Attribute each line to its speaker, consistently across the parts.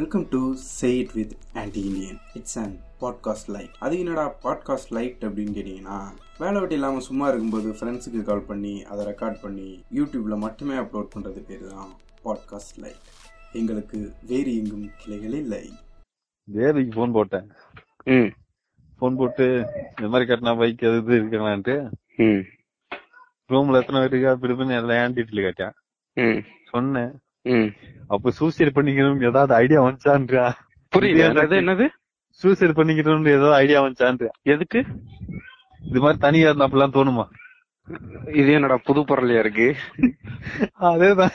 Speaker 1: Welcome to say it with anti Indian it's and podcast light அது என்னடா podcast light அப்படின்னு கேட்டிங்கன்னா வேலை வெட்டி இல்லாமல் சும்மா இருக்கும்போது ஃப்ரெண்ட்ஸுக்கு கால் பண்ணி அதை ரெக்கார்ட் பண்ணி யூடியூப்பில் மட்டுமே அப்லோட் பண்ணுறது பேர் தான் பாட்காஸ்ட் லைட் எங்களுக்கு வேறு எங்கும் கிளைகள் இல்லை.
Speaker 2: தேவிக்கு போன் போட்டேன்.
Speaker 3: ம்.
Speaker 2: போன் போட்டு இந்த மாதிரி கட்டினா பைக் அது இது இருக்கலான்ட்டு
Speaker 3: ம்.
Speaker 2: ரூம்ல எத்தனை பேர் இருக்கா? அப்படி பண்ணி எல்லாம் ஏன் டீட்டெயில் கேட்டேன்.
Speaker 3: ம்.
Speaker 2: சொன்னேன். அப்ப சூசைட் பண்ணிக்கணும் ஏதாவது ஐடியா வந்துச்சான்றா?
Speaker 3: புரியல. என்னது?
Speaker 2: சூசைட் பண்ணிக்கணும்னு ஏதாவது ஐடியா வந்துச்சான்றா?
Speaker 3: எதுக்கு?
Speaker 2: இது மாதிரி தனியா இருந்தா அப்படிலாம் தோணுமா?
Speaker 3: இது என்னடா புது பொருளையா இருக்கு?
Speaker 2: அதேதான்.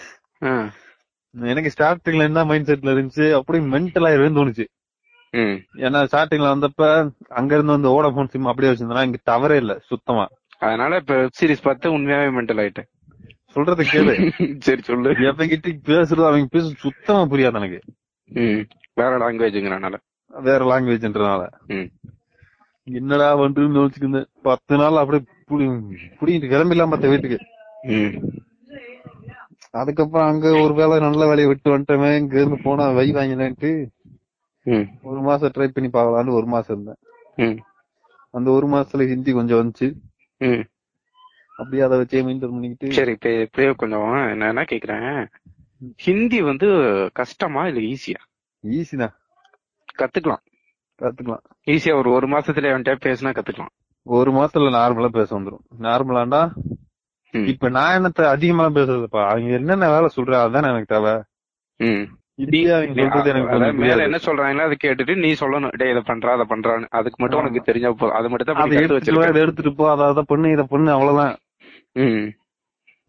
Speaker 2: எனக்கு ஸ்டார்டிங்ல என்ன மைண்ட் செட்ல இருந்துச்சு அப்படி மென்டல் ஆயிருவேன்னு தோணுச்சு. ஏன்னா ஸ்டார்டிங்ல வந்தப்ப அங்க இருந்து வந்து ஓடபோன் சிம் அப்படியே வச்சிருந்தா இங்க டவரே இல்ல சுத்தமா.
Speaker 3: அதனால இப்ப வெப் சீரிஸ் பார்த்து உண்மையாவே மென்டல் ஆயிட்டேன்.
Speaker 2: சொல்றது கேளு.
Speaker 3: சரி சொல்லு.
Speaker 2: எவங்கிட்ட பேசுறது அவங்க பேச சுத்தமா புரியாது எனக்கு.
Speaker 3: வேற லாங்குவேஜ்ங்கிறனால
Speaker 2: வேற லாங்குவேஜ்ன்றனால என்னடா வந்துன்னு யோசிச்சுட்டு இருந்தேன் பத்து நாள் அப்படியே புடி புடிங்கிட்டு கிளம்பிடலாம் பார்த்த வீட்டுக்கு. அதுக்கப்புறம் அங்க ஒரு வேலை நல்ல வேலையை விட்டு வந்துட்டோமே இங்க இருந்து போனா வை வாங்கினேன்ட்டு ஒரு மாசம் ட்ரை பண்ணி பார்க்கலான்னு ஒரு மாசம் இருந்தேன். அந்த ஒரு மாசத்துல ஹிந்தி கொஞ்சம் வந்துச்சு. அப்படியே அதை வச்சே மெயின்டைன் பண்ணிக்கிட்டு
Speaker 3: சரி இப்ப கொஞ்சம் நான் என்ன கேக்குறேன்? ஹிந்தி வந்து கஷ்டமா இல்ல ஈஸியா
Speaker 2: ஈஸி தான்.
Speaker 3: கத்துக்கலாம்.
Speaker 2: கத்துக்கலாம்.
Speaker 3: ஈஸியா ஒரு ஒரு மாசத்துல அவன்கிட்ட பேசினா கத்துக்கலாம்.
Speaker 2: ஒரு மாசத்துல நார்மலா பேச வந்துரும். நார்மலாண்டா. இப்ப நான் என்னத்த அதிகமா பேசுறதுப்பா? அவங்க என்னென்ன வேலை சொல்றா அதானே எனக்கு தேவை. சொல்றது எனக்கு
Speaker 3: மேல. என்ன சொல்றாங்களோ அதை கேட்டுட்டு நீ சொல்லணும். டேய் இதை பண்றா அதை பண்றான்னு. அதுக்கு மட்டும். உனக்கு தெரிஞ்சா போதும் அது மட்டும் தான்
Speaker 2: எடுத்துட்டு போ அதை பண்ணு இதை பண்ணு அவ்வளவுதான்.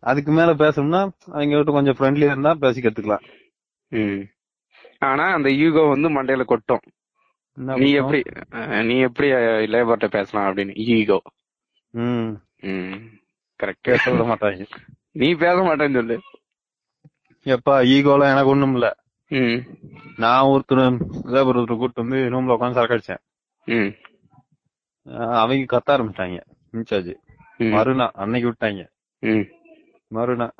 Speaker 2: அதுக்கு மேல பேசணும்னா அவங்க கிட்ட கொஞ்சம் ஃப்ரெண்ட்லியா இருந்தா பேசி கத்துக்கலாம்.
Speaker 3: ஆனா அந்த ஈகோ வந்து மண்டையில கொட்டும். நீ? எப்படி நீ எப்படி லேபர்ட்ட பேசலாம் அப்படின்னு ஈகோ. கரெக்ட்
Speaker 2: விட மாட்டாங்க.
Speaker 3: நீ பேச மாட்டேன்னு சொல்லு.
Speaker 2: எப்பா ஈகோலாம் எனக்கு ஒண்ணும் இல்ல. நான் ஒருத்தர் லேபர் ஒருத்தர் கூட்டு வந்து ரூம்ல உட்காந்து சரக்கு அடிச்சேன். அவங்க கத்த ஆரம்பிச்சிட்டாங்க. இன்சார்ஜ். மறுநாள் அன்னைக்கு விட்டாங்க. மறுநாள்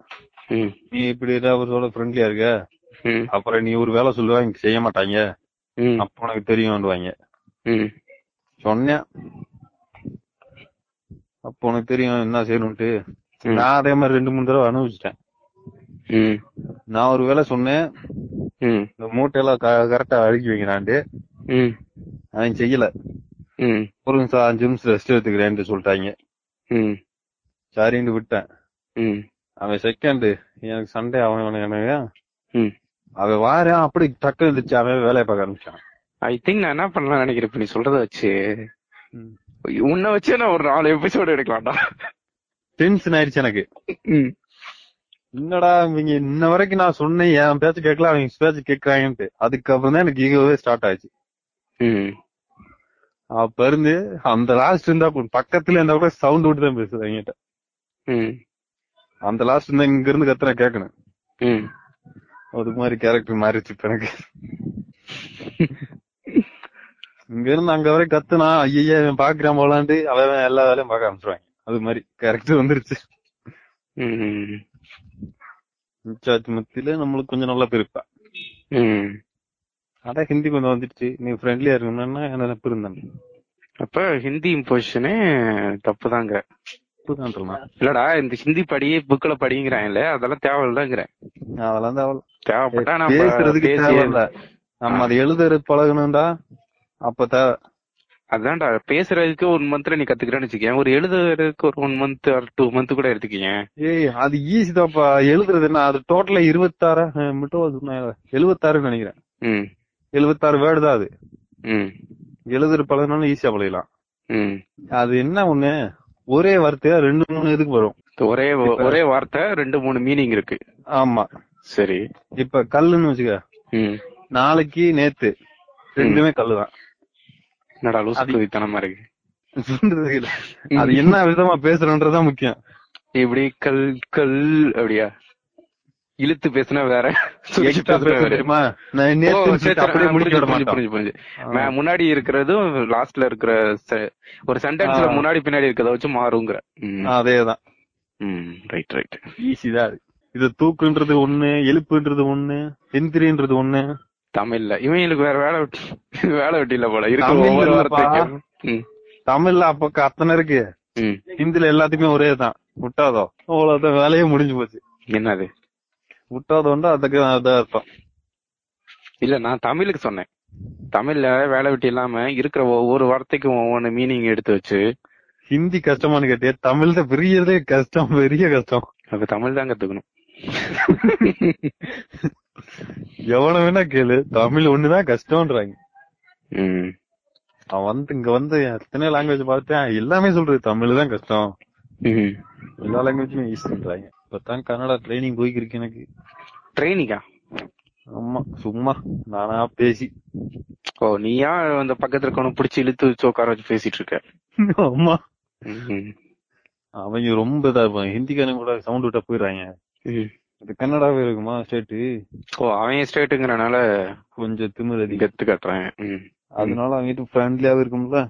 Speaker 2: நீ இப்படி லேபர்ஸோட ஃப்ரெண்ட்லியா இருக்க? அப்புறம் நீ ஒரு வேலை சொல்லுவா இங்க செய்ய மாட்டாங்க. அப்ப உனக்கு தெரியும்டுவாங்க சொன்னேன் அப்ப உனக்கு தெரியும் என்ன செய்யணும்ட்டு. நான் அதே மாதிரி ரெண்டு மூணு தடவை அனுபவிச்சிட்டேன். நான் ஒரு வேலை சொன்னேன். இந்த மூட்டையெல்லாம் கரெக்டா அடுக்கி வைக்கிறான்ட்டு. அவன் செய்யல. ஒரு நிமிஷம் அஞ்சு நிமிஷம் ரெஸ்ட் எடுத்துக்கிறேன்ட்டு சொல்லிட்டாங்க. சரின்னு விட்டேன்.
Speaker 3: ம்.
Speaker 2: அவன் செகண்ட் எனக்கு சண்டே அவன் எனக்கு அவன் வாரேன் அப்படி டக்கு இருந்துச்சு அவன் வேலையை பார்க்க ஆரம்பிச்சான்.
Speaker 3: ஐ திங்க் நான் என்ன பண்ணலாம் நினைக்கிறேன் இப்ப நீ சொல்றத வச்சு. உன்னை வச்சு நான் ஒரு நாலு எபிசோடு எடுக்கலாம்டா.
Speaker 2: டென்ஷன் ஆயிடுச்சு எனக்கு. என்னடா இவங்க இன்ன வரைக்கும் நான் சொன்னேன் என் பேச்சு கேட்கல அவங்க பேச்சு கேட்கறாங்கன்ட்டு. அதுக்கப்புறம் தான் எனக்கு ஈகோவே ஸ்டார்ட் ஆச்சு.
Speaker 3: ம்.
Speaker 2: அப்ப இருந்து அந்த லாஸ்ட் இருந்தா பக்கத்துல இருந்தா கூட சவுண்ட் விட்டு தான் பேசுது என்கிட்ட அந்த லாஸ்ட் இருந்தா இங்க இருந்து கத்துனா கேட்கணும்
Speaker 3: ம்.
Speaker 2: அதுக்கு மாதிரி கேரக்டர் மாறிச்சு இப்ப எனக்கு. இங்க இருந்து அங்க வரை கத்துனா ஐயா இவன் பாக்குறான் போலான்ட்டு அவன் எல்லா வேலையும் பார்க்க ஆரம்பிச்சிருவாங்க. அது மாதிரி கேரக்டர் வந்துருச்சு. இன்சார்ஜ் மத்தியில நம்மளுக்கு கொஞ்சம் நல்லா பெருப்பா. அதான் ஹிந்தி கொஞ்சம் வந்துருச்சு நீ ஃப்ரெண்ட்லியா இருக்கணும்னா நினைப்பு இருந்தேன்
Speaker 3: அப்ப ஹிந்தி இம்போசிஷனே தப்புதாங்கிற
Speaker 2: புதுதான்
Speaker 3: இல்லடா இந்த ஹிந்தி படி புக்ல படிங்கிறாங்கல்ல அதெல்லாம் தேவையில்லங்கிறேன்
Speaker 2: அதெல்லாம் தேவை
Speaker 3: தேவைப்பட்டா நம்ம
Speaker 2: பேசுறதுக்கு
Speaker 3: பேசி
Speaker 2: தேவையில்ல. நம்ம அதை எழுதுறது பழகணும்டா அப்ப தேவை
Speaker 3: அதான்டா பேசுறதுக்கு ஒன் மந்த்ல நீ கத்துக்கிறேன்னு வச்சுக்கேன். ஒரு எழுதுறதுக்கு ஒரு one month or two month கூட எடுத்துக்கீங்க.
Speaker 2: ஏய் அது ஈஸி தான்ப்பா. எழுதுறது என்ன அது டோட்டலா இருபத்தாறு மட்டும் எழுபத்தாறுன்னு நினைக்கிறேன். எழுபத்தாறு வேர்டு தான் அது. எழுதுற பழகினாலும் ஈஸியா பழகலாம் அது என்ன ஒண்ணு? ஒரே வார்த்தையா ரெண்டு மூணு இதுக்கு வரும்?
Speaker 3: ஒரே ஒரே வார்த்தை ரெண்டு மூணு மீனிங் இருக்கு.
Speaker 2: ஆமா.
Speaker 3: சரி.
Speaker 2: இப்ப கல்லுன்னு வச்சுக்க. நாளைக்கு நேத்து ரெண்டுமே கல்லுதான்.
Speaker 3: வித்தனமா இருக்கு.
Speaker 2: அது என்ன விதமா பேசுறன்றதுதான் முக்கியம்.
Speaker 3: இப்படி கல் கல் அப்படியா? இழுத்து பேசுனா வேற.
Speaker 2: தெரியுமா
Speaker 3: முன்னாடி இருக்கிறதும் லாஸ்ட்ல இருக்கிற ஒரு சென்டென்ஸ்ல. முன்னாடி பின்னாடி இருக்கிறத வச்சு மாறுங்கிற.
Speaker 2: அதேதான்.
Speaker 3: ரைட் ரைட்
Speaker 2: ஈஸி தான் அது. இது தூக்குன்றது ஒண்ணு எழுப்புன்றது ஒண்ணு எந்திரின்றது ஒண்ணு.
Speaker 3: தமிழ்ல. இவங்களுக்கு வேற வேலை வெட்டி வேலை வெட்டி இல்ல போல. இருக்கு
Speaker 2: தமிழ்ல அப்ப அத்தனை இருக்கு. ஹிந்தில எல்லாத்துக்குமே ஒரே தான் விட்டாதோ? அவ்வளவுதான் வேலையே முடிஞ்சு போச்சு.
Speaker 3: என்னது?
Speaker 2: விட்டாதோண்டா அதுக்கு அதான் அர்த்தம்.
Speaker 3: இல்ல நான் தமிழுக்கு சொன்னேன். தமிழ்ல வேலை வெட்டி இல்லாம இருக்கிற ஒவ்வொரு வார்த்தைக்கும் ஒவ்வொரு மீனிங் எடுத்து வச்சு
Speaker 2: ஹிந்தி கஷ்டமானு கேட்டியா தமிழ்ல பெரியதே கஷ்டம் பெரிய கஷ்டம்.
Speaker 3: அப்ப தமிழ் தான் கத்துக்கணும்.
Speaker 2: எவன வேணா கேளு தமிழ் ஒண்ணுதான் கஷ்டம்ன்றாங்க. அவன் வந்து இங்க வந்து எத்தனை லாங்குவேஜ் பார்த்தேன் எல்லாமே சொல்றது தமிழ் தான் கஷ்டம். எல்லா லாங்குவேஜுமே ஈஸின்றாங்க இப்பதான் கன்னடா ட்ரைனிங் போய்க்கிருக்கு எனக்கு.
Speaker 3: ட்ரைனிங்கா
Speaker 2: ஆமா சும்மா நானா பேசி.
Speaker 3: ஓ நீயா அந்த பக்கத்துல இருக்கவன புடிச்சு இழுத்து வச்சு உட்கார வச்சு பேசிட்டு இருக்க?
Speaker 2: ஆமா. அவங்க ரொம்ப இதா இருப்பாங்க ஹிந்திக்காரங்க கூட சவுண்ட் விட்டா போயிடுறாங்க. இது கன்னடாவே இருக்குமா ஸ்டேட்டு
Speaker 3: ஓ அவன் ஸ்டேட்டுங்கிறனால
Speaker 2: கொஞ்சம் திமிரு அதிகம்.
Speaker 3: கெத்து கட்டுறேன்.
Speaker 2: அதனால அவங்க ஃப்ரெண்ட்லியாவே இருக்கும்ல?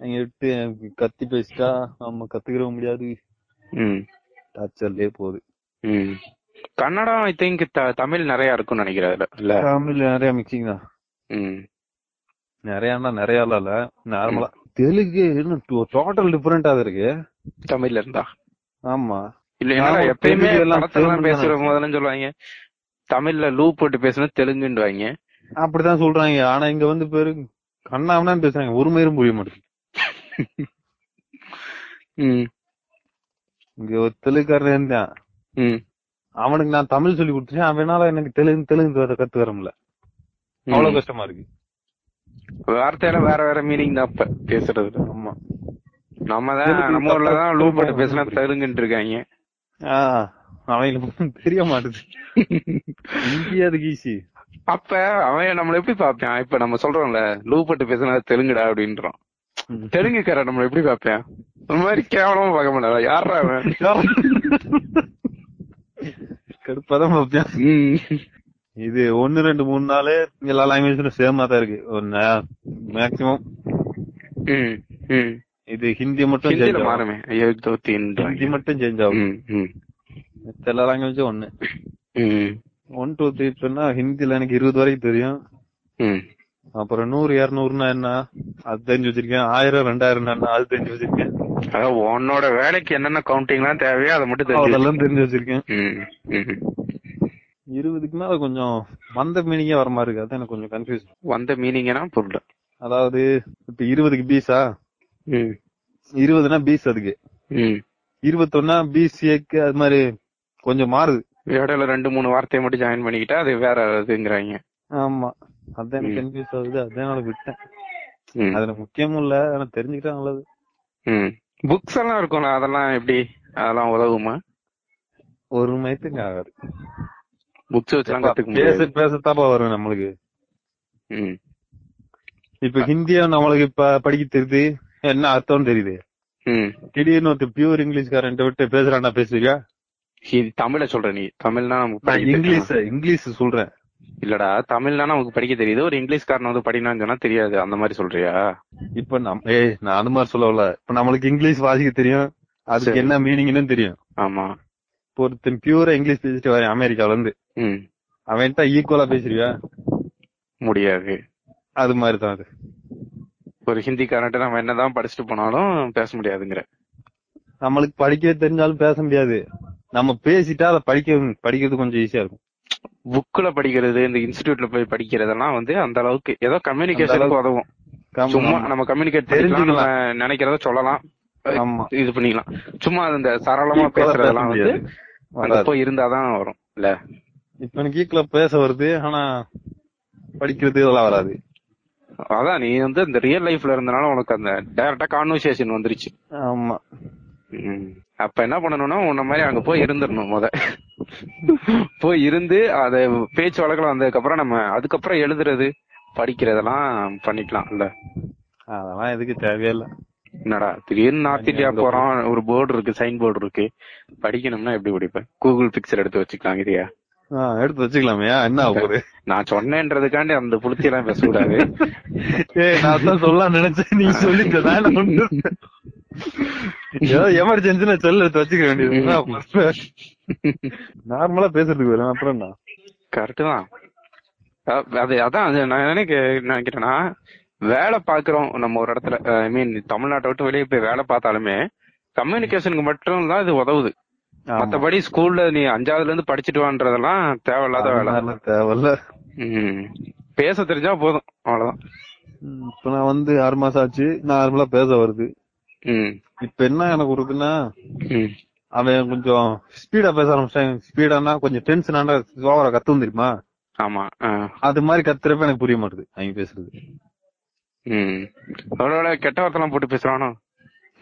Speaker 2: அவங்க விட்டு கத்தி பேசிட்டா நம்ம கத்துக்கிற முடியாது. டார்ச்சர்லயே போகுது
Speaker 3: ம். கன்னடம் ஐ திங்க் தமிழ் நிறைய இருக்கும்னு நினைக்கிறேன் இல்ல?
Speaker 2: தமிழ்ல நிறைய மிக்சிங் தான்.
Speaker 3: ம்.
Speaker 2: நிறையன்னா நிறைய இல்ல. நார்மலா தெலுங்கு டோட்டல் டிஃபரெண்டா இருக்கு.
Speaker 3: தமிழ்ல இருந்தா?
Speaker 2: ஆமா.
Speaker 3: இல்ல எப்பயுமே
Speaker 2: தெலுங்கு எல்லாம்
Speaker 3: படத்துல
Speaker 2: தெலுங்கு
Speaker 3: பேசுற. முதல்ல சொல்லுவாங்க தமிழ்ல லூ போட்டு பேசணும் தெலுங்குன்னுவாங்க.
Speaker 2: அப்படிதான் சொல்றாங்க. ஆனா இங்க வந்து பேரு கண்ணாமனா பேசுறாங்க. ஒரு மயிரும் புரிய மாட்டேங்குது. இங்க ஒரு தெலுங்குக்காரன் இருந்தான். அவனுக்கு நான் தமிழ் சொல்லி கொடுத்துட்டேன். அவனால எனக்கு தெலுங்கு தெலுங்கு கத்து வர முடியல. அவ்வளவு. கஷ்டமா இருக்கு.
Speaker 3: வார்த்தையில வேற வேற மீனிங் தான் அப்ப பேசுறதுல.
Speaker 2: ஆமா.
Speaker 3: நம்ம தான் நம்ம ஊர்ல தான் லூ போட்டு பேசினா. தெலுங்குன்னு இருக்காங்க.
Speaker 2: அவங்களுக்கு தெரிய மாட்டுது. இந்தியா அதுக்கு ஈஸி
Speaker 3: அப்ப அவன் நம்மள எப்படி பாப்பான் இப்ப நம்ம சொல்றோம்ல லூ போட்டு பேசினா தெலுங்குடா அப்படின்றோம். தெலுங்குக்காரன் நம்மள எப்படி பாப்பான் அந்த மாதிரி கேவலமா பார்க்க மாட்டான். யாரா அவன்?
Speaker 2: கடுப்பாதான் பார்ப்பேன்.
Speaker 3: ம்,
Speaker 2: இது ஒன்னு ரெண்டு மூணு நாள் எல்லா லாங்குவேஜ்லயும் சேமா தான் இருக்கு. ஒரு மேக்சிமம். இது ஹிந்தி மட்டும்
Speaker 3: மாறுமே.
Speaker 2: ஹிந்தி மட்டும் சேஞ்ச் ஆகும். எல்லா லாங்குவேஜும் ஒண்ணு.
Speaker 3: ம்,
Speaker 2: ஒன் டூ த்ரீ சொன்னா ஹிந்தில எனக்கு இருபது வரைக்கும் தெரியும். அப்புறம் நூறு இருநூறுனா என்ன? அது தெரிஞ்சு வச்சிருக்கேன். ஆயிரம் ரெண்டாயிரம் என்ன? அது தெரிஞ்சு வச்சிருக்கேன்.
Speaker 3: உன்னோட வேலைக்கு என்னென்ன கவுண்டிங் எல்லாம் தேவையோ அதை மட்டும்
Speaker 2: அதெல்லாம் தெரிஞ்சு வச்சிருக்கேன். இருபதுக்கு மேல கொஞ்சம் வந்த மீனிங்கே வர மாதிரி இருக்கு. அதான் எனக்கு கொஞ்சம் கன்ஃபியூஸ்
Speaker 3: வந்த மீனிங்னா புரியல.
Speaker 2: அதாவது இப்ப இருபதுக்கு பீஸா இருபதுனா பீஸ் அதுக்கு. இருபத்தொன்னா பிசிஏக்கு அது மாதிரி கொஞ்சம் மாறுது.
Speaker 3: இடையில ரெண்டு மூணு வார்த்தையை மட்டும் ஜாயின் பண்ணிக்கிட்டா அது வேற இதுங்கிறாங்க.
Speaker 2: ஆமா. அதான் எனக்கு. கன்ஃபியூஸ் ஆகுது? அதனால விட்டேன். அதுல முக்கியமும் இல்ல. ஆனா தெரிஞ்சுக்கிட்டா நல்லது.
Speaker 3: புக்ஸ் எல்லாம் இருக்கும்ல அதெல்லாம் எப்படி? அதெல்லாம் உதவுமா?
Speaker 2: ஒரு மயத்துக்கு ஆகாது.
Speaker 3: புக்ஸ் வச்சுலாம் கத்துக்க
Speaker 2: பேச பேசத்தாப்பா வரும் நம்மளுக்கு. இப்ப ஹிந்தியா நம்மளுக்கு இப்ப படிக்க தெரியுது. என்ன அர்த்தம் தெரியுது. திடீர்னு ஒருத்தர் பியூர் இங்கிலீஷ்காரன் விட்டு பேசுறான்னா பேசுவியா?
Speaker 3: ஹி- தமிழ சொல்ற நீ. தமிழ்னா
Speaker 2: இங்கிலீஷ். இங்கிலீஷ் சொல்றேன்.
Speaker 3: இல்லடா தமிழ்னா நமக்கு படிக்க தெரியுது? ஒரு இங்கிலீஷ்காரன் வந்து படினான்னு சொன்னா தெரியாது. அந்த மாதிரி சொல்றியா?
Speaker 2: இப்ப நம் ஏய் நான் அந்த மாதிரி சொல்லல இப்ப நம்மளுக்கு இங்கிலீஷ் வாசிக்க தெரியும். அதுக்கு. என்ன மீனிங்னு தெரியும்.
Speaker 3: ஆமா.
Speaker 2: இப்போ ஒருத்தன் பியூரா இங்கிலீஷ் பேசிட்டு வரேன் அமெரிக்கால இருந்து
Speaker 3: ம்.
Speaker 2: அவன்கிட்ட ஈக்குவலா பேசுறியா
Speaker 3: முடியாது.
Speaker 2: அது மாதிரி தான் அது.
Speaker 3: ஒரு ஹிந்திக்காரன்ட்டு நம்ம என்னதான் படிச்சுட்டு போனாலும் பேச முடியாதுங்கிற.
Speaker 2: நம்மளுக்கு படிக்கவே தெரிஞ்சாலும் பேச முடியாது. நம்ம பேசிட்டா அதை படிக்க படிக்கிறது கொஞ்சம் ஈஸியா இருக்கும்.
Speaker 3: புக்ல படிக்கிறது இந்த இன்ஸ்டிடியூட்ல போய் படிக்கிறதெல்லாம் வந்து அந்த அளவுக்கு ஏதோ கம்யூனிகேஷனுக்கு உதவும். சும்மா. நம்ம கம்யூனிகேட் நம்ம
Speaker 2: தெரிஞ்சுக்கலாம்.
Speaker 3: நினைக்கிறத சொல்லலாம்.
Speaker 2: ஆமா.
Speaker 3: இது பண்ணிக்கலாம். சும்மா இந்த சரளமா பேசுறதெல்லாம் வந்து
Speaker 2: வராது.
Speaker 3: போய் இருந்தாதான் வரும் இல்ல?
Speaker 2: இப்ப எனக்கு ஈக்குவலா பேச வருது ஆனா படிக்கிறது இதெல்லாம் வராது.
Speaker 3: அதான் நீ வந்து இந்த ரியல் லைஃப்ல இருந்தனால உனக்கு அந்த டைரக்டா கான்வர்சேஷன் வந்துருச்சு.
Speaker 2: ஆமா.
Speaker 3: அப்ப என்ன பண்ணணும்னா உன்ன மாதிரி அங்க போய் இருந்துடணும் முத. போய் இருந்து அத பேச்சு வழக்கில் வந்ததுக்கு அப்புறம் நம்ம அதுக்கப்புறம் எழுதுறது படிக்கிறதெல்லாம் பண்ணிக்கலாம் இல்ல?
Speaker 2: அதெல்லாம் எதுக்கு தேவையில்ல.
Speaker 3: என்னடா திடீர்னு நார்த் இந்தியா போறோம் ஒரு போர்டு இருக்கு சைன் போர்டு இருக்கு. படிக்கணும்னா எப்படி படிப்பேன்? கூகுள் பிக்சர் எடுத்து வச்சுக்கலாம் இதையா?
Speaker 2: எடுத்து வச்சுக்கலாமே என்ன போகுது?
Speaker 3: நான் சொன்னேன்றதுக்காண்டி அந்த புளுத்தி எல்லாம் பேசக்கூடாது
Speaker 2: நான் தான் சொல்லலாம் நினைச்சேன். நீ சொல்லிட்டு ஏதோ எமர்ஜென்சினா செல் எடுத்து வச்சுக்க வேண்டியது. நார்மலா பேசுறதுக்கு வரும் அப்புறம் என்ன?
Speaker 3: கரெக்ட் தான். அது அதான் அது நான் நினைக்க நினைக்கிறேன்னா வேலை பாக்குறோம் நம்ம ஒரு இடத்துல. ஐ மீன் தமிழ்நாட்டை விட்டு வெளியே போய் வேலை பார்த்தாலுமே கம்யூனிகேஷனுக்கு மட்டும் தான் இது உதவுது. மத்தபடி ஸ்கூல்ல நீ அஞ்சாவதுல இருந்து படிச்சுட்டு வான்றதெல்லாம் தேவையில்லாத வேலை.
Speaker 2: தேவையில்ல.
Speaker 3: பேச தெரிஞ்சா போதும் அவ்வளவுதான்.
Speaker 2: இப்ப நான் வந்து ஆறு மாசம் ஆச்சு நார்மலா பேச வருது. இப்ப என்ன எனக்கு ஒரு இதுன்னா. அவன் கொஞ்சம் ஸ்பீடா பேச ஆரம்பிச்சான். ஸ்பீடானா கொஞ்சம் டென்ஷன் ஆனா ஓவரா கத்தும் தெரியுமா?
Speaker 3: ஆமா.
Speaker 2: அது மாதிரி கத்துறப்ப எனக்கு புரிய மாட்டுது அவங்க பேசுறது.
Speaker 3: ஒருவேளை கெட்ட வார்த்தைலாம் போட்டு பேசுறானோ?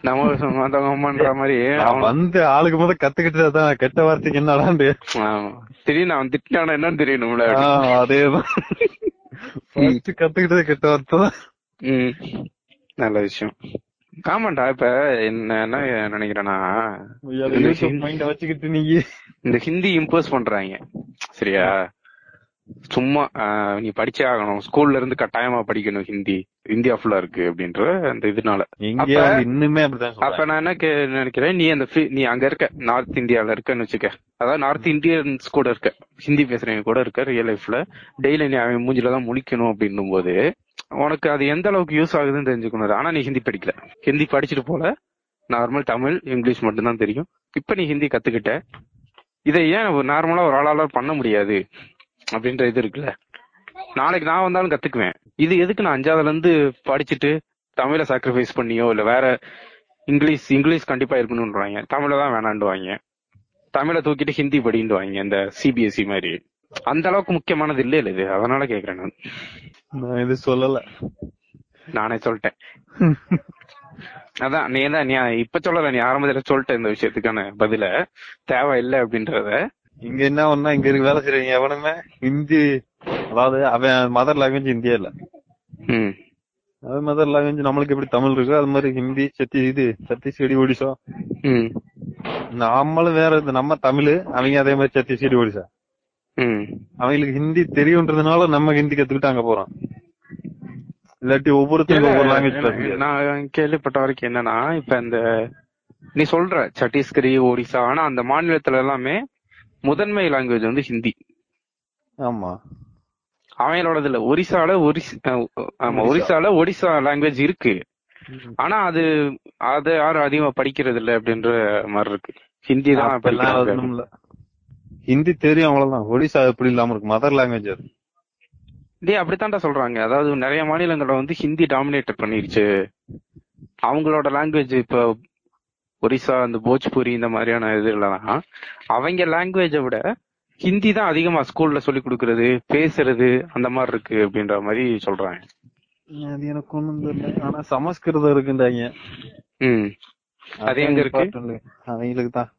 Speaker 3: நம்ம அம்மான்ற மாதிரி
Speaker 2: வந்து ஆளுக்கு முத கத்துக்கிட்டதான் கெட்ட வார்த்தைக்கு என்னடான்னு.
Speaker 3: ஆமா. திடீர்னு அவன் திட்டான என்னன்னு தெரியணும்ல.
Speaker 2: அதேதான். கத்துக்கிட்டது கெட்ட வார்த்தை.
Speaker 3: நல்ல விஷயம். ஆமாண்டா இப்ப என்ன என்ன நினைக்கிறேன்னா
Speaker 2: வச்சுக்கிட்டு நீங்க.
Speaker 3: இந்த ஹிந்தி இம்போஸ் பண்றாங்க. சரியா? சும்மா நீ படிச்சே ஆகணும். ஸ்கூல்ல இருந்து கட்டாயமா படிக்கணும் ஹிந்தி. இந்தியா ஃபுல்லா இருக்கு அப்படின்ற அந்த இதனால.
Speaker 2: இன்னுமே
Speaker 3: அப்ப நான் என்ன நினைக்கிறேன் நீ அந்த நீ அங்க இருக்க நார்த் இந்தியால இருக்கன்னு வச்சுக்க. அதாவது நார்த் இந்தியன்ஸ் கூட இருக்க. ஹிந்தி பேசுறவங்க கூட இருக்க ரியல் லைஃப்ல டெய்லி நீ அவன் மூஞ்சில தான் முழிக்கணும் அப்படின்னும் போது உனக்கு அது எந்த அளவுக்கு யூஸ் ஆகுதுன்னு தெரிஞ்சுக்கணும். ஆனா நீ ஹிந்தி படிக்கல. ஹிந்தி படிச்சுட்டு போல. நார்மல் தமிழ் இங்கிலீஷ் மட்டும்தான் தெரியும். இப்ப நீ ஹிந்தி கத்துக்கிட்ட. இதை ஏன் நார்மலா ஒரு ஆளால பண்ண முடியாது? அப்படின்ற இது இருக்குல்ல. நாளைக்கு நான் வந்தாலும் கத்துக்குவேன். இது எதுக்கு நான் அஞ்சாவதுல இருந்து படிச்சுட்டு தமிழை சாக்ரிஃபைஸ் பண்ணியோ இல்ல வேற இங்கிலீஷ் இங்கிலீஷ் கண்டிப்பா இருக்கணும்ன்றாங்க தமிழ தான் வேணாண்டுவாங்க தமிழை தூக்கிட்டு ஹிந்தி படின்டுவாங்க இந்த சிபிஎஸ்சி மாதிரி. அந்த அளவுக்கு முக்கியமானது இல்ல இது அதனால கேக்குறேன் நான்.
Speaker 2: நான் இது சொல்லல.
Speaker 3: நானே சொல்லிட்டேன். அதான் நீ தான் நீ இப்ப சொல்லல நீ ஆரம்பத்துல சொல்லிட்ட இந்த விஷயத்துக்கான பதில. தேவை இல்லை அப்படின்றத.
Speaker 2: இங்க என்ன ஒண்ணா இங்க இருக்க வேலை செய்றீங்க எவனுமே ஹிந்தி அதாவது அவன் மதர் லாங்குவேஜ் இந்தியா இல்ல. அது மதர் லாங்குவேஜ் நம்மளுக்கு எப்படி தமிழ் இருக்கோ அது மாதிரி ஹிந்தி சத்தி இது சத்தீஸ்கடி ஒடிசா. நம்மளும் வேற நம்ம தமிழ் அவங்க அதே மாதிரி சத்தீஸ்கடி ஒடிசா. அவங்களுக்கு ஹிந்தி தெரியுன்றதுனால நம்ம ஹிந்தி கத்துக்கிட்டு அங்க போறோம். இல்லாட்டி ஒவ்வொருத்தருக்கும் ஒவ்வொரு லாங்குவேஜ்
Speaker 3: நான் கேள்விப்பட்ட வரைக்கும் என்னன்னா இப்ப இந்த நீ சொல்ற சத்தீஸ்கரி ஒடிசா ஆனா அந்த மாநிலத்துல எல்லாமே முதன்மை லாங்குவேஜ் வந்து ஹிந்தி.
Speaker 2: ஆமா.
Speaker 3: அவங்களோடது இல்ல. ஒரிசால அஹ் ஆமா ஒரிசால ஒடிசா லாங்குவேஜ் இருக்கு. ஆனா அது அத யாரும் அதிகமா படிக்கிறது இல்ல அப்படின்ற மாதிரி இருக்கு. ஹிந்தி தான்
Speaker 2: அப்பெல்லாம்
Speaker 3: படிக்கிறாங்க.
Speaker 2: ஒண்ணும் இல்ல. ஹிந்தி தெரியும் அவ்வளவுதான். ஒடிசா எப்படி இல்லாம இருக்கு? மதர் லாங்குவேஜ் அது.
Speaker 3: டேய் அப்படித்தான்டா சொல்றாங்க. அதாவது நிறைய மாநிலங்கள்ல வந்து ஹிந்தி டாமினேட் பண்ணிருச்சு. அவங்களோட லாங்குவேஜ் இப்ப ஒரிசா இந்த போஜ்புரி இந்த மாதிரியான இதுலாம் அவங்க லாங்குவேஜை விட ஹிந்தி தான் அதிகமா ஸ்கூல்ல சொல்லி கொடுக்கறது பேசுறது அந்த மாதிரி இருக்கு அப்படின்ற மாதிரி சொல்றாங்க.
Speaker 2: அது எனக்கு ஒண்ணும் தெரியல. ஆனா சமஸ்கிருதம் இருக்குன்றாங்க.
Speaker 3: ம். அது எங்க இருக்கு?
Speaker 2: அவங்களுக்கு தான்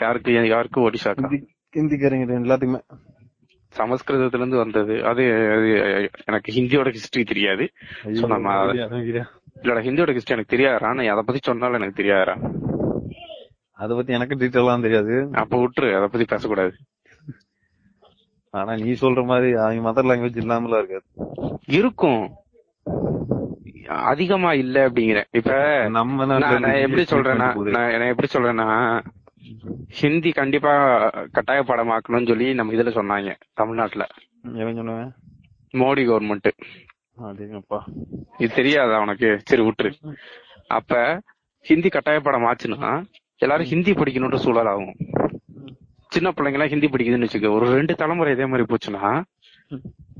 Speaker 3: யாருக்கு யாருக்கு ஒடிசாக்கா?
Speaker 2: ஹிந்தி ஹிந்திக்காரங்க எல்லாத்துக்குமே.
Speaker 3: சமஸ்கிருதத்துல இருந்து வந்தது. அது எனக்கு ஹிந்தியோட ஹிஸ்டரி தெரியாது. நம்ம இல்லடா ஹிந்தியோட ஹிஸ்டரி எனக்கு தெரியாதா நீ அதை பத்தி சொன்னாலும் எனக்கு தெரியாதா
Speaker 2: அத பத்தி எனக்கு டீட்டெயிலாம் தெரியாது.
Speaker 3: அப்ப விட்டுரு அதை பத்தி பேசக்கூடாது.
Speaker 2: ஆனா நீ சொல்ற மாதிரி அவங்க மதர் லாங்குவேஜ் இல்லாமலாம் இருக்காது.
Speaker 3: இருக்கும். அதிகமா இல்ல அப்படிங்கிறேன். இப்ப
Speaker 2: நம்ம
Speaker 3: நான் எப்படி சொல்றேன்னா. நான் எப்படி சொல்றேன்னா ஹிந்தி கண்டிப்பா கட்டாய பாடமாக்கணும்னு சொல்லி நம்ம இதுல சொன்னாங்க தமிழ்நாட்டுல. மோடி கவர்மெண்ட் இது தெரியாதா உனக்கு? சரி விட்டுரு. அப்ப ஹிந்தி கட்டாய பாடம் ஆச்சுன்னா எல்லாரும் ஹிந்தி படிக்கணும்ன்ற சூழல் ஆகும். சின்ன பிள்ளைங்க எல்லாம் ஹிந்தி படிக்குதுன்னு வச்சுக்க ஒரு ரெண்டு தலைமுறை இதே மாதிரி போச்சுன்னா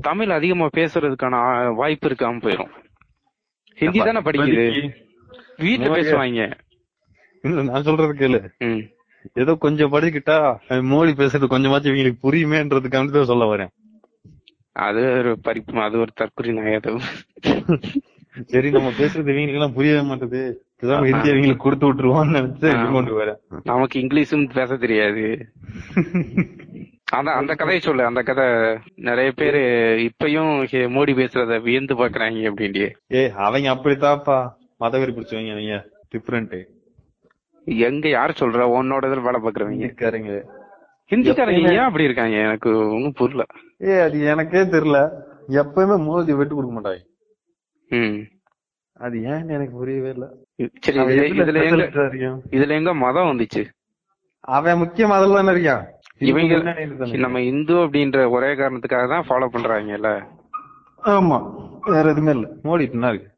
Speaker 3: தமிழ் அதிகமா பேசுறதுக்கான வாய்ப்பு இருக்காம போயிடும் ஹிந்தி தானே படிக்குது? வீட்டுல பேசுவாங்க.
Speaker 2: இல்ல நான் சொல்றது கேளு. ஏதோ கொஞ்சம் படிக்கிட்டா மோடி பேசுறது கொஞ்சமாச்சும் இவங்களுக்கு புரியுமேன்றதுக்காண்டி தான் சொல்ல வரேன்.
Speaker 3: அது ஒரு பறிப்பு அது ஒரு தற்கொலை நாயகம்
Speaker 2: சரி நம்ம பேசுறது இவங்களுக்கு எல்லாம் புரியவே மாட்டேது. ஹிந்தி அவங்களுக்கு கொடுத்து விட்டுருவோம்னு நினைச்சு கொண்டு வரேன்.
Speaker 3: நமக்கு இங்கிலீஷும் பேச தெரியாது. அதான் அந்த கதையை சொல்லு. அந்த கதை நிறைய பேரு இப்பயும் மோடி பேசுறத வியந்து பாக்குறாங்க அப்படின்ட்டு
Speaker 2: ஏ அவங்க அப்படித்தான்ப்பா. மதவெறி பிடிச்சவங்க அவங்க டிஃபரெண்ட்
Speaker 3: எங்க யார் சொல்ற? உன்னோட இதுல வேலை பாக்குறவங்க
Speaker 2: இருக்காருங்க
Speaker 3: ஹிந்திக்காரங்க ஏன் அப்படி இருக்காங்க? எனக்கு ஒன்னும் புரியல.
Speaker 2: ஏ அது எனக்கே தெரியல. எப்பயுமே மோதி விட்டு கொடுக்க மாட்டாங்க.
Speaker 3: ம்.
Speaker 2: அது ஏன்னு எனக்கு புரியவே இல்ல.
Speaker 3: சரி இதுல எங்க? இதுல எங்க மதம் வந்துச்சு?
Speaker 2: அவன் முக்கிய மதம் தானே இருக்கான்.
Speaker 3: இவங்க. நம்ம இந்து அப்படின்ற ஒரே காரணத்துக்காக தான் ஃபாலோ பண்றாங்கல்ல?
Speaker 2: ஆமா. வேற எதுவுமே இல்ல. என்ன இருக்கு.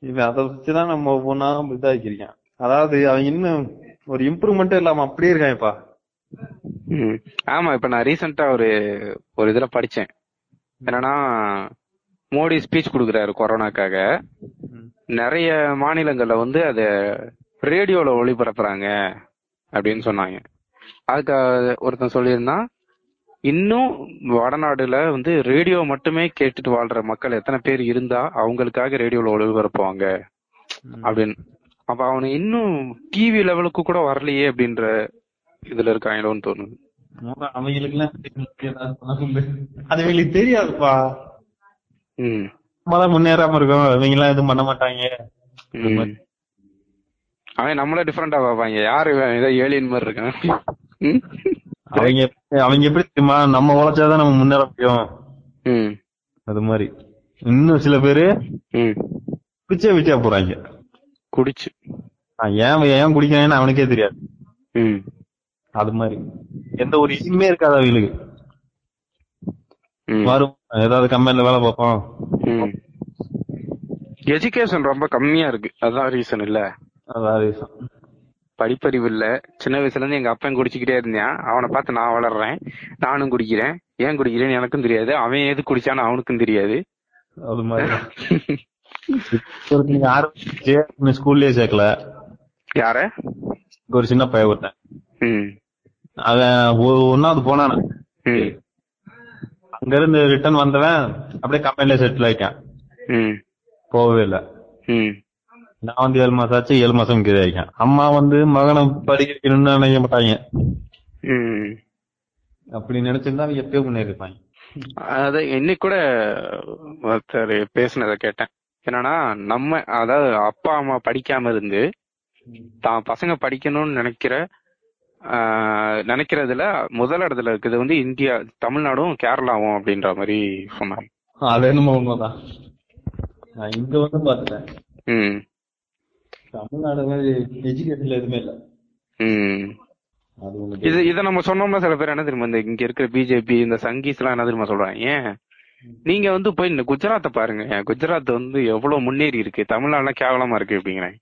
Speaker 2: இவன் அதை வச்சுதான் நம்ம ஒவ்வொன்னா இதாக்கிருக்கான் அதாவது அவன் இன்னும் ஒரு இம்ப்ரூவ்மெண்ட்டே இல்லாம அப்படியே இருக்கான்ப்பா.
Speaker 3: ஆமா இப்ப நான் ரீசெண்டா ஒரு ஒரு இதுல படிச்சேன். என்னன்னா மோடி ஸ்பீச் கொடுக்குறாரு கொரோனாக்காக. நிறைய மாநிலங்கள்ல வந்து அத ரேடியோல ஒளிபரப்புறாங்க. அப்படின்னு சொன்னாங்க. அதுக்கு ஒருத்தன் சொல்லியிருந்தான் இன்னும் வடநாடுல வந்து ரேடியோ மட்டுமே கேட்டுட்டு வாழ்ற மக்கள் எத்தனை பேர் இருந்தா அவங்களுக்காக ரேடியோல ஒளிபரப்புவாங்க அப்படின்னு. அப்ப அவனு இன்னும் டிவி லெவலுக்கு கூட வரலையே அப்படின்ற இதுல இருக்காங்களோன்னு தோணுது.
Speaker 2: அது இவங்களுக்கு தெரியாதுப்பா. முன்னேறாம இருக்கோம். இவங்க எல்லாம் எதுவும் பண்ண மாட்டாங்க.
Speaker 3: அவன் நம்மள டிஃபரெண்டா பார்ப்பாங்க. யாரு ஏதோ ஏலியன் மாதிரி இருக்கான்?
Speaker 2: அவங்க அவங்க எப்படி தெரியுமா? நம்ம உழைச்சாதான் நம்ம முன்னேற முடியும்.
Speaker 3: ம்.
Speaker 2: அது மாதிரி. இன்னும் சில பேரு
Speaker 3: ம்.
Speaker 2: பிச்சை விட்டியா போறாங்க.
Speaker 3: குடிச்சு.
Speaker 2: ஏன் ஏன் குடிக்கிறேன்னு அவனுக்கே தெரியாது.
Speaker 3: ம்.
Speaker 2: அது மாதிரி. எந்த ஒரு இதுவுமே இருக்காது அவங்களுக்கு
Speaker 3: ம்.
Speaker 2: வரும். ஏதாவது கம்பெனில வேலை பார்ப்போம்
Speaker 3: எஜுகேஷன் ரொம்ப கம்மியா இருக்கு. அதான் ரீசன் இல்ல. படிப்பறிவு இல்ல. சின்ன வயசுல இருந்து எங்க அப்பன் குடிச்சுக்கிட்டே இருந்தேன். அவனை பார்த்து நான் வளர்றேன். நானும் குடிக்கிறேன். ஏன் குடிக்கிறேன்னு எனக்கும் தெரியாது. அவன் எது குடிச்சான்னு அவனுக்கும் தெரியாது.
Speaker 2: அது மாதிரி ஆரம்பிச்சு ஸ்கூல்லயே சேர்க்கல?
Speaker 3: யார?
Speaker 2: ஒரு சின்ன பையன் ஒருத்தன். அவன் ஒ- ஒண்ணாவது போனான. அங்க இருந்து ரிட்டர்ன் வந்தவன் அப்படியே கம்பெனில செட்டில் ஆயிட்டான்.
Speaker 3: ம்.
Speaker 2: போகவே இல்ல.
Speaker 3: ம்.
Speaker 2: நான் வந்து ஏழு மாசம் ஆச்சு ஏழு மாசம் ஆயிட்டேன். அம்மா வந்து மகனை படிக்க வைக்கணும்னு நினைக்க மாட்டாங்க. அப்படி நினைச்சிருந்தா அவங்க எப்பயோ முன்னேறி இருப்பாங்க
Speaker 3: அத இன்னைக்கு கூட ஒருத்தர் பேசினத கேட்டேன். என்னன்னா நம்ம அதாவது அப்பா அம்மா படிக்காம இருந்து தான் பசங்க படிக்கணும்னு நினைக்கிற நினைக்கிறதுல முதல் இடத்துல இருக்குது வந்து இந்தியா தமிழ்நாடும் கேரளாவும் அப்படின்ற மாதிரி சொன்னாங்க.
Speaker 2: அது என்னமோ உண்மைதான். நான் இங்க வந்து பாத்துட்டேன் தமிழ்நாடு மாதிரி எஜுகேஷன்ல எதுவுமே இல்ல.
Speaker 3: இது இத நம்ம சொன்னோம்னா சில பேர் என்ன தெரியுமா இந்த இங்க இருக்கிற பிஜேபி இந்த சங்கீஸ் எல்லாம் என்ன தெரியுமா சொல்றாங்க? ஏன்? நீங்க வந்து போய் இந்த குஜராத்தை பாருங்க. குஜராத் வந்து எவ்வளவு முன்னேறி இருக்கு. தமிழ்நாடுலாம் கேவலமா இருக்கு அப்படிங்கிறாங்க.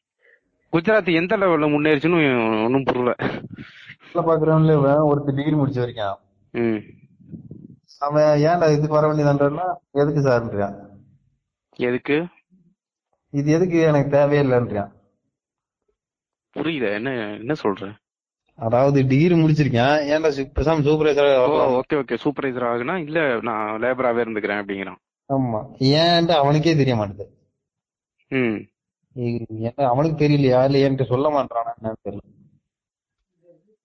Speaker 3: குஜராத் எந்த லெவல்ல முன்னேறிச்சுன்னு ஒன்னும் புரியல.
Speaker 2: பாக்குறவன்ல ஒருத்தர் டிகிரி முடிச்ச வரைக்கும். அவன் ஏன்டா இதுக்கு வர வேண்டியதுன்றா எதுக்கு சார்ன்றான்
Speaker 3: எதுக்கு?
Speaker 2: இது எதுக்கு எனக்கு தேவையே இல்லைன்றான்
Speaker 3: புரியல என்ன என்ன சொல்ற?
Speaker 2: அதாவது டிகிரி முடிச்சிருக்கேன். ஏன்டா பேசாம சூப்பர்வைசர்
Speaker 3: ஓகே ஓகே சூப்பர்வைசர் ஆகுனா இல்ல நான் லேபராவே இருந்துக்கிறேன் அப்படிங்கிறான்.
Speaker 2: ஆமா. ஏன்ட்டு அவனுக்கே தெரிய மாட்டேது.
Speaker 3: ம்.
Speaker 2: அவனுக்கு தெரியலையா? இல்ல என்கிட்ட சொல்ல மாட்டானா என்னன்னு தெரியல.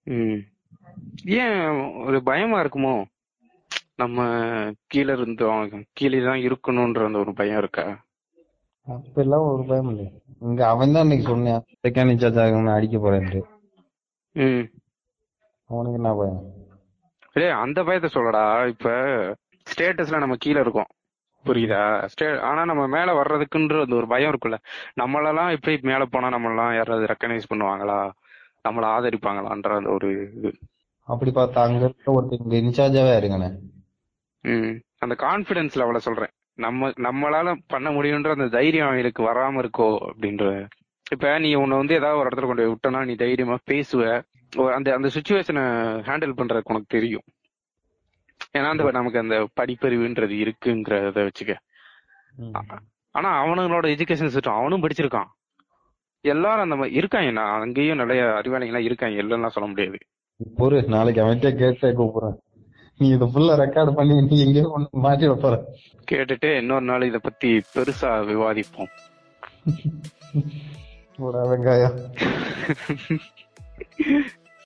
Speaker 3: ம். ஏன் ஒரு பயமா இருக்குமோ? நம்ம கீழ இருந்தோம் கீழே தான் இருக்கணும்ன்ற அந்த ஒரு பயம் இருக்கா?
Speaker 2: அப்ப எல்லாம் ஒரு பயம் இல்லையா இங்க அவன் தான் இன்னைக்கு சொன்னான் இன்சார்ஜ் ஆகணும் அடிக்க போறேன்ட்டு.
Speaker 3: ம்.
Speaker 2: அவனுக்கு என்ன பயம்?
Speaker 3: டேய் அந்த பயத்தை சொல்லடா. இப்ப ஸ்டேட்டஸ்ல நம்ம கீழ இருக்கோம். புரியுதா? ஸ்டே ஆனா நம்ம மேல வர்றதுக்குன்ற அந்த ஒரு பயம் இருக்குல்ல. நம்மளெல்லாம் இப்படி மேல போனா நம்மளெல்லாம் யாராவது ரெக்கனைஸ் பண்ணுவாங்களா? நம்மள ஆதரிப்பாங்களான்ற அந்த ஒரு இது.
Speaker 2: அப்படி பார்த்தா அங்க இருக்க ஒருத்தர் இங்க இன்சார்ஜாவே இருங்கண்ணே.
Speaker 3: ம். அந்த கான்பிடன்ஸ் லெவல சொல்றேன். நம்ம நம்மளால பண்ண முடியுன்ற அந்த தைரியம் அவங்களுக்கு வராம இருக்கோ அப்படின்ற இப்ப நீ உன்னை வந்து ஏதாவது ஒரு இடத்துல கொண்டு போய் விட்டனா நீ தைரியமா பேசுவ. ஒரு அந்த அந்த சுச்சுவேஷனை ஹேண்டில் பண்றதுக்கு உனக்கு தெரியும். ஏன்னா அந்த நமக்கு அந்த படிப்பறிவுன்றது இருக்குங்கிறத வச்சுக்க. ஆனா அவனுங்களோட எஜுகேஷன் சிஸ்டம் அவனும் படிச்சிருக்கான். எல்லாரும் அந்த மாதிரி இருக்காங்க. நான் அங்கேயும் நிறைய அறிவாளிகள்லாம் இருக்காங்க. இல்லைன்னா சொல்ல முடியாது.
Speaker 2: பொறு நாளைக்கு அவன்கிட்ட கேட்டே கூப்பிடுறேன். நீ இதை ஃபுல்லா ரெக்கார்ட் பண்ணி நீ எங்கேயோ கொண்டு மாட்டி வைப்பற.
Speaker 3: கேட்டுட்டு இன்னொரு நாள் இத பத்தி பெருசா விவாதிப்போம்.
Speaker 2: வெங்காயம்.